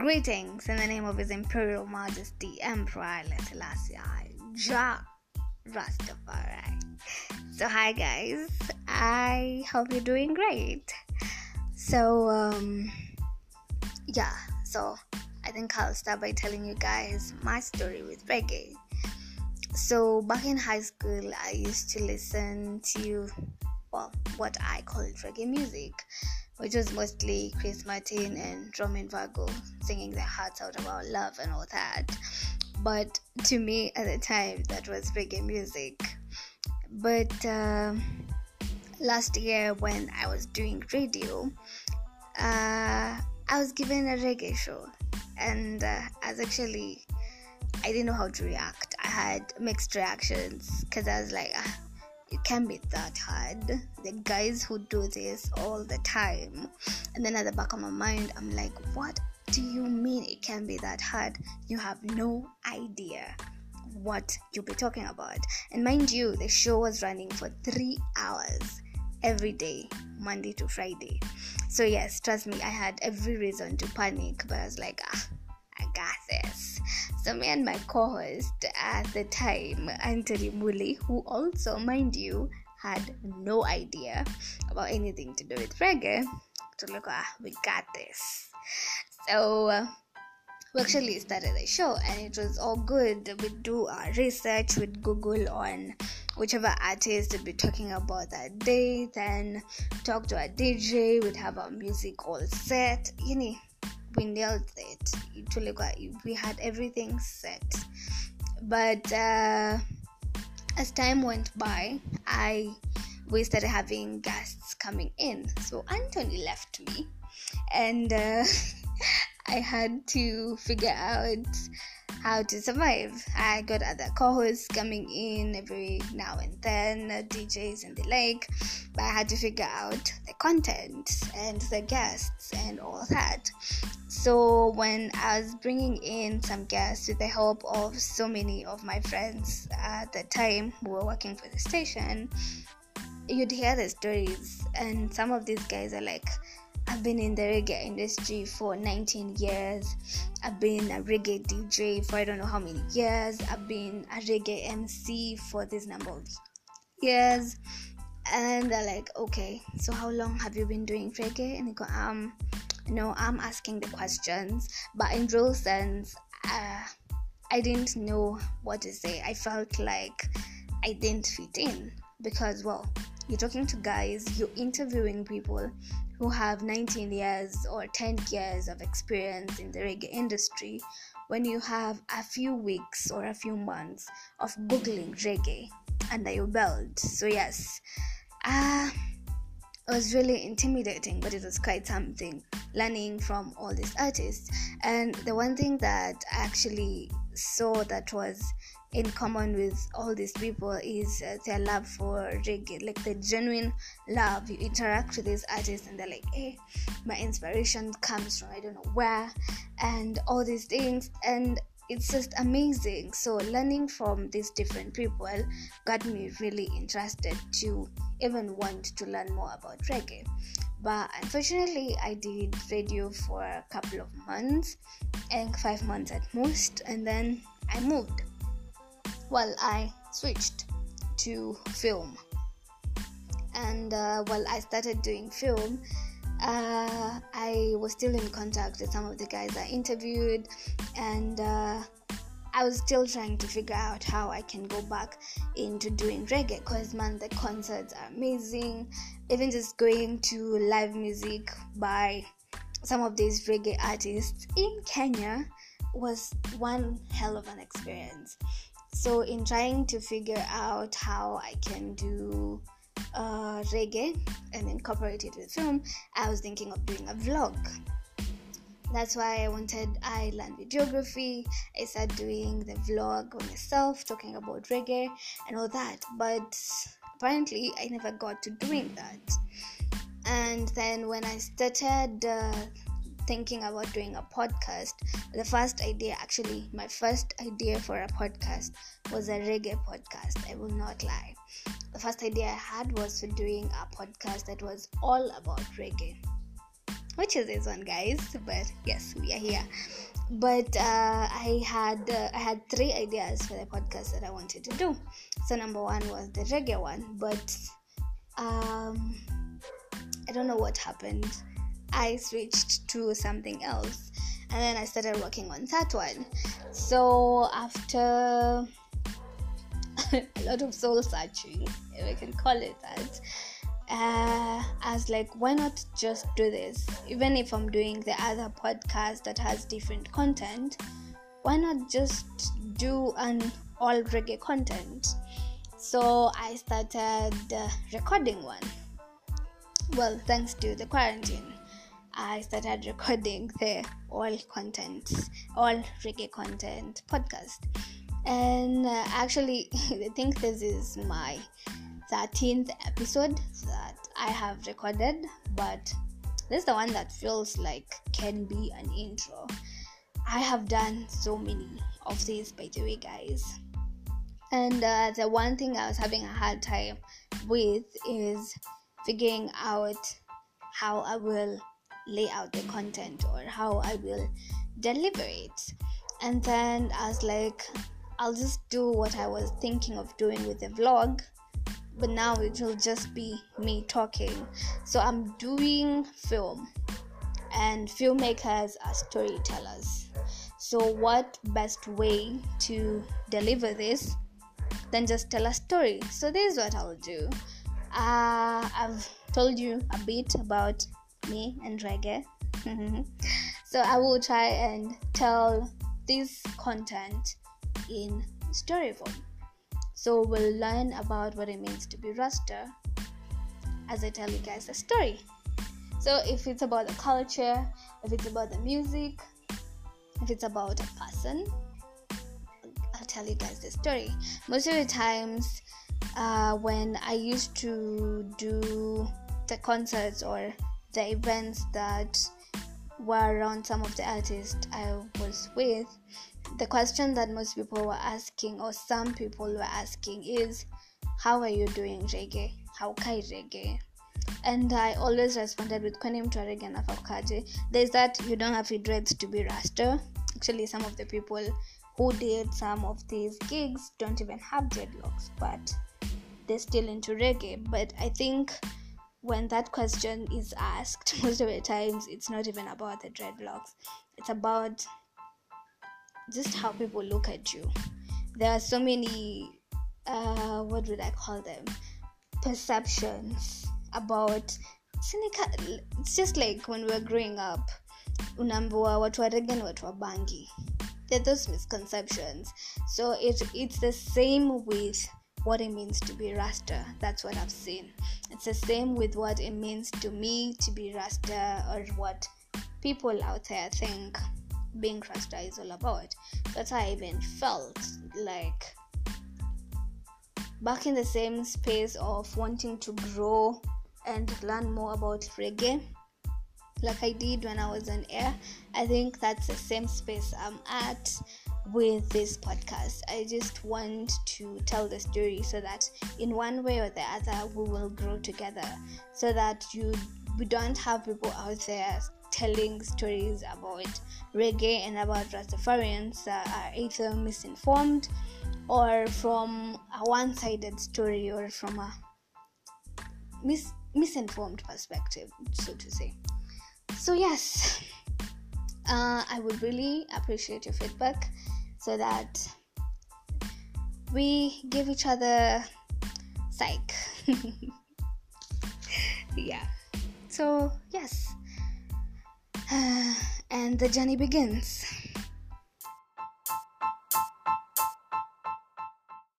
Greetings in the name of His Imperial Majesty Emperor Haile Selassie Jah Rastafari. So, hi guys, I hope you're doing great. So, um, yeah, so I think I'll start by telling you guys my story with reggae. So, back in high school, I used to listen to, well, what I called reggae music which was mostly Chris Martin and Romain Virgo singing their hearts out about love and all that. But to me at the time, that was reggae music. But uh, last year, when I was doing radio, uh, I was given a reggae show, and uh, I was actually I didn't know how to react. I had mixed reactions because I was like, ah, it can be that hard. The guys who do this all the time. And then at the back of my mind, I'm like, what do you mean it can be that hard? You have no idea what you'll be talking about. And mind you, the show was running for three hours every day, Monday to Friday. So, yes, trust me, I had every reason to panic, but I was like, ah, I got this. So, me and my co host at the time, Anthony Muli, who also, mind you, had no idea about anything to do with reggae, to look, ah, we got this. So, uh, we actually started the show and it was all good. We'd do our research, we'd Google on whichever artist we'd be talking about that day, then talk to our DJ, we'd have our music all set, you know we nailed it. We had everything set. But uh, as time went by, I we started having guests coming in. So Anthony left me, and uh, I had to figure out how to survive. I got other co-hosts coming in every now and then, uh, DJs and the like, but I had to figure out the content and the guests and all that. So when I was bringing in some guests with the help of so many of my friends at the time who were working for the station, you'd hear the stories, and some of these guys are like I've been in the reggae industry for 19 years. I've been a reggae DJ for I don't know how many years. I've been a reggae MC for this number of years. And they're like, okay, so how long have you been doing reggae? And I go, um, no, I'm asking the questions, but in real sense, uh, I didn't know what to say. I felt like I didn't fit in because, well, you're talking to guys, you're interviewing people who have 19 years or 10 years of experience in the reggae industry when you have a few weeks or a few months of googling reggae under your belt. So yes uh, it was really intimidating but it was quite something learning from all these artists. And the one thing that i actually saw that was in common with all these people is uh, their love for reggae like the genuine love. You interact with these artists and they're like hey my inspiration comes from i don't know where and all these things. And it's just amazing. So learning from these different people got me really interested to even want to learn more about reggae. But unfortunately i did radio for a couple of months and five months at most and then i moved well, I switched to film. And uh, while I started doing film, uh, I was still in contact with some of the guys I interviewed, and uh, I was still trying to figure out how I can go back into doing reggae because, man, the concerts are amazing. Even just going to live music by some of these reggae artists in Kenya was one hell of an experience. So, in trying to figure out how I can do uh, reggae and incorporate it with film, I was thinking of doing a vlog. That's why I wanted I learned videography. I started doing the vlog myself, talking about reggae and all that. But apparently, I never got to doing that. And then when I started uh, thinking about doing a podcast, the first idea, actually, my first idea for a podcast was a reggae podcast. I will not lie. The first idea I had was for doing a podcast that was all about reggae. which is this one, guys. But yes, we are here. But uh, I had uh, I had three ideas for the podcast that I wanted to do. So number one was the reggae one, but um, I don't know what happened. I switched to something else, and then I started working on that one. So after a lot of soul searching, if I can call it that. Uh, I was like, why not just do this? Even if I'm doing the other podcast that has different content, why not just do an all reggae content? So I started uh, recording one. Well, thanks to the quarantine, I started recording the all content, all reggae content podcast. And uh, actually i think this is my 13th episode that i have recorded but this is the one that feels like can be an intro. I have done so many of these by the way guys. And uh, the one thing i was having a hard time with is figuring out how i will lay out the content or how i will deliver it and then i was like I'll just do what I was thinking of doing with the vlog, but now it will just be me talking. So I'm doing film, and filmmakers are storytellers. So, what best way to deliver this than just tell a story? So, this is what I'll do. Uh, I've told you a bit about me and reggae. so, I will try and tell this content in story form. So we'll learn about what it means to be Rasta as I tell you guys a story. So if it's about the culture, if it's about the music, if it's about a person, I'll tell you guys the story. Most of the times, uh, when I used to do the concerts or the events that were around some of the artists I was with, the question that most people were asking, or some people were asking, is How are you doing reggae? How kai reggae? And I always responded with Kwani mtu reggae na faukaje. There's that you don't have to dreads to be Rasta. Actually, some of the people who did some of these gigs don't even have dreadlocks, but they're still into reggae. But I think when that question is asked, most of the times it's not even about the dreadlocks, it's about just how people look at you. There are so many, uh, what would I call them, perceptions about cynical. It's just like when we were growing up, unaambiwa watu wa rege ni watu wa bangi. There are those misconceptions. So it it's the same with what it means to be Rasta. That's what I've seen. It's the same with what it means to me to be Rasta or what people out there think being Rasta is all about. That's how I even felt like back in the same space of wanting to grow and learn more about reggae like I did when I was on air. I think that's the same space I'm at with this podcast. I just want to tell the story so that in one way or the other we will grow together so that you we don't have people out there telling stories about reggae and about Rastafarians that are either misinformed or from a one sided story or from a mis- misinformed perspective, so to say. So, yes, uh, I would really appreciate your feedback so that we give each other psych. yeah. So, yes. and the journey begins.